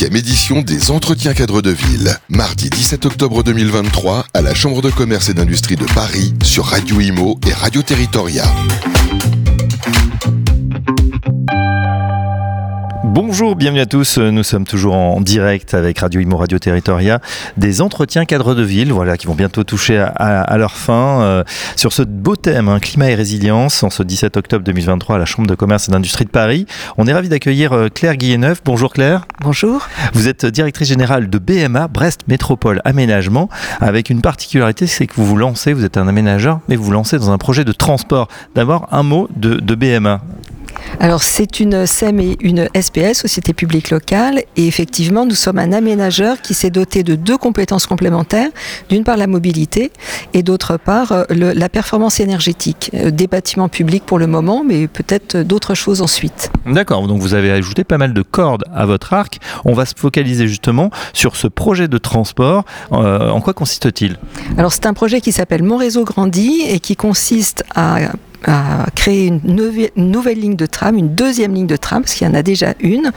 Huitième édition des Entretiens cadres de ville. Mardi 17 octobre 2023 à la Chambre de commerce et d'industrie de Paris sur Radio Imo et Radio Territoria. Bonjour, bienvenue à tous. Nous sommes toujours en direct avec Radio Imo Radio Territoria. Des entretiens cadres de ville, voilà, qui vont bientôt toucher à, leur fin. Euh, sur ce beau thème, hein, climat et résilience, en ce 17 octobre 2023 à la Chambre de commerce et d'industrie de Paris. On est ravi d'accueillir euh, Claire Guilleneuf. Bonjour Claire. Bonjour. Vous êtes directrice générale de BMA, Brest Métropole Aménagement, avec une particularité, c'est que vous vous lancez, vous êtes un aménageur, mais vous vous lancez dans un projet de transport. D'abord, un mot de, de BMA. Alors c'est une SEM et une SPS, Société publique locale, et effectivement nous sommes un aménageur qui s'est doté de deux compétences complémentaires, d'une part la mobilité et d'autre part euh, la performance énergétique euh, des bâtiments publics pour le moment, mais peut-être d'autres choses ensuite. D'accord, donc vous avez ajouté pas mal de cordes à votre arc. On va se focaliser justement sur ce projet de transport. Euh, en quoi consiste-t-il? Alors c'est un projet qui s'appelle Mon réseau grandit et qui consiste à à créer une, nouvelle ligne de tram, une deuxième ligne de tram, parce qu'il y en a déjà une,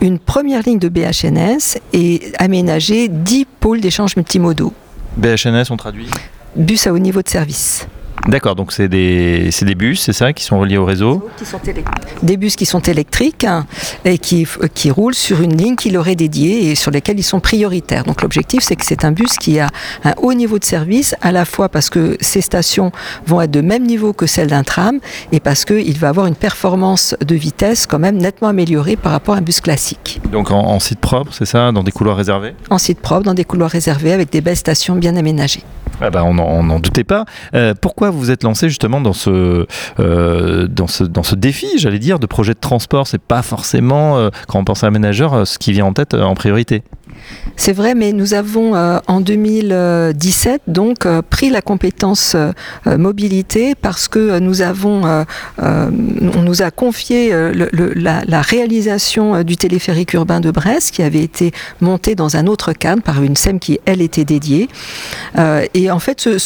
une première ligne de BHNS et aménager 10 pôles d'échange multimodaux. BHNS, on traduit? Bus à haut niveau de service. D'accord, donc c'est des, des, bus, c'est ça, qui sont reliés au réseau Des bus qui sont électriques hein, et qui, qui roulent sur une ligne qui leur est dédiée et sur lesquels ils sont prioritaires. Donc l'objectif, c'est que c'est un bus qui a un haut niveau de service, à la fois parce que ces stations vont être de même niveau que celles d'un tram et parce qu'il va avoir une performance de vitesse quand même nettement améliorée par rapport à un bus classique. Donc en, en site propre, c'est ça, dans des couloirs réservés? En site propre, dans des couloirs réservés avec des belles stations bien aménagées. Ah bah on n'en doutait pas. Euh, pourquoi vous êtes lancé justement dans ce, euh, dans ce, dans ce défi, j'allais dire, de projet de transport? C'est pas forcément, euh, quand on pense à un ménageur, ce qui vient en tête en priorité. C'est vrai, mais nous avons euh, en 2017 donc euh, pris la compétence euh, mobilité parce que nous avons, on nous a confié la, réalisation du téléphérique urbain de Brest qui avait été monté dans un autre cadre par une SEM qui elle était dédiée. et en fait, ce,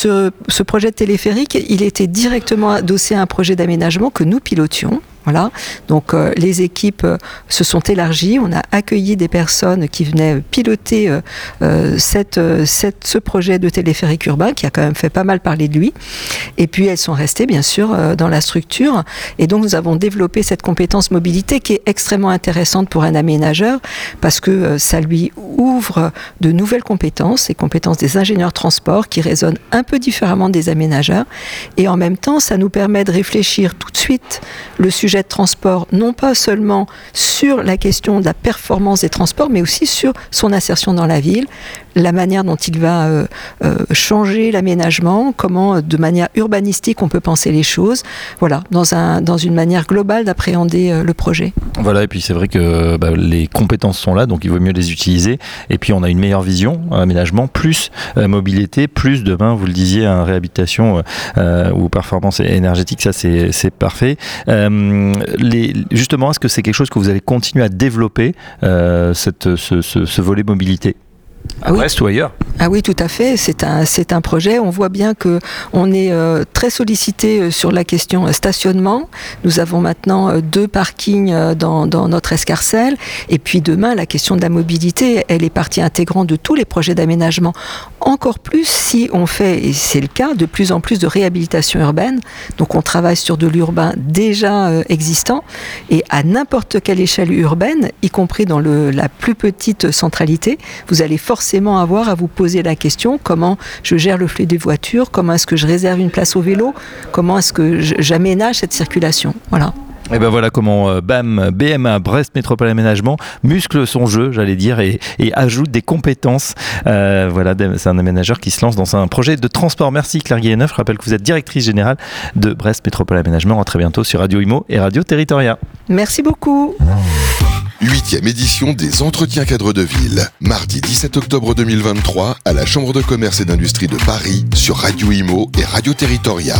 ce projet de téléphérique, il était directement adossé à un projet d'aménagement que nous pilotions. Voilà. Donc euh, les équipes euh, se sont élargies. On a accueilli des personnes qui venaient piloter euh, ce projet de téléphérique urbain qui a quand même fait pas mal parler de lui. Et puis elles sont restées bien sûr dans la structure. Et donc nous avons développé cette compétence mobilité qui est extrêmement intéressante pour un aménageur parce que ça lui ouvre de nouvelles compétences, les compétences des ingénieurs transport qui résonnent un peu différemment des aménageurs. Et en même temps, ça nous permet de réfléchir tout de suite le sujet de transport, non pas seulement sur la question de la performance des transports, mais aussi sur son insertion dans la ville, la manière dont il va euh, euh, changer l'aménagement, comment euh, de manière urbanistique on peut penser les choses, voilà, dans, un, dans une manière globale d'appréhender le projet. Voilà, et puis c'est vrai que bah, les compétences sont là, donc il vaut mieux les utiliser, et puis on a une meilleure vision, aménagement, plus mobilité, plus demain, vous le disiez, réhabilitation ou performance énergétique, ça c'est parfait. Justement, est-ce que c'est quelque chose que vous allez continuer à développer, ce volet mobilité? Ah oui. ou ailleurs Ah oui, tout à fait. C'est un, projet. On voit bien que on est euh, très sollicité euh, sur la question euh, stationnement. Nous avons maintenant deux parkings dans, notre escarcelle. Et puis demain, la question de la mobilité, elle est partie intégrante de tous les projets d'aménagement. Encore plus si on fait, et c'est le cas, de plus en plus de réhabilitation urbaine. Donc on travaille sur de l'urbain déjà existant et à n'importe quelle échelle urbaine, y compris dans le, la plus petite centralité, vous allez forcément avoir à vous poser la question comment je gère le flux des voitures, comment est-ce que je réserve une place au vélo, comment est-ce que j'aménage cette circulation. Voilà. Et ben voilà comment euh, BAM, BMA, Brest Métropole Aménagement, muscle son jeu, j'allais dire, et, ajoute des compétences. Euh, voilà, c'est un aménageur qui se lance dans un projet de transport. Merci Claire Guilleneuf. Je rappelle que vous êtes directrice générale de Brest Métropole Aménagement. À très bientôt sur Radio Imo et Radio Territoria. Merci beaucoup. Huitième édition des Entretiens cadres de ville. Mardi 17 octobre 2023 à la Chambre de commerce et d'industrie de Paris sur Radio Imo et Radio Territoria.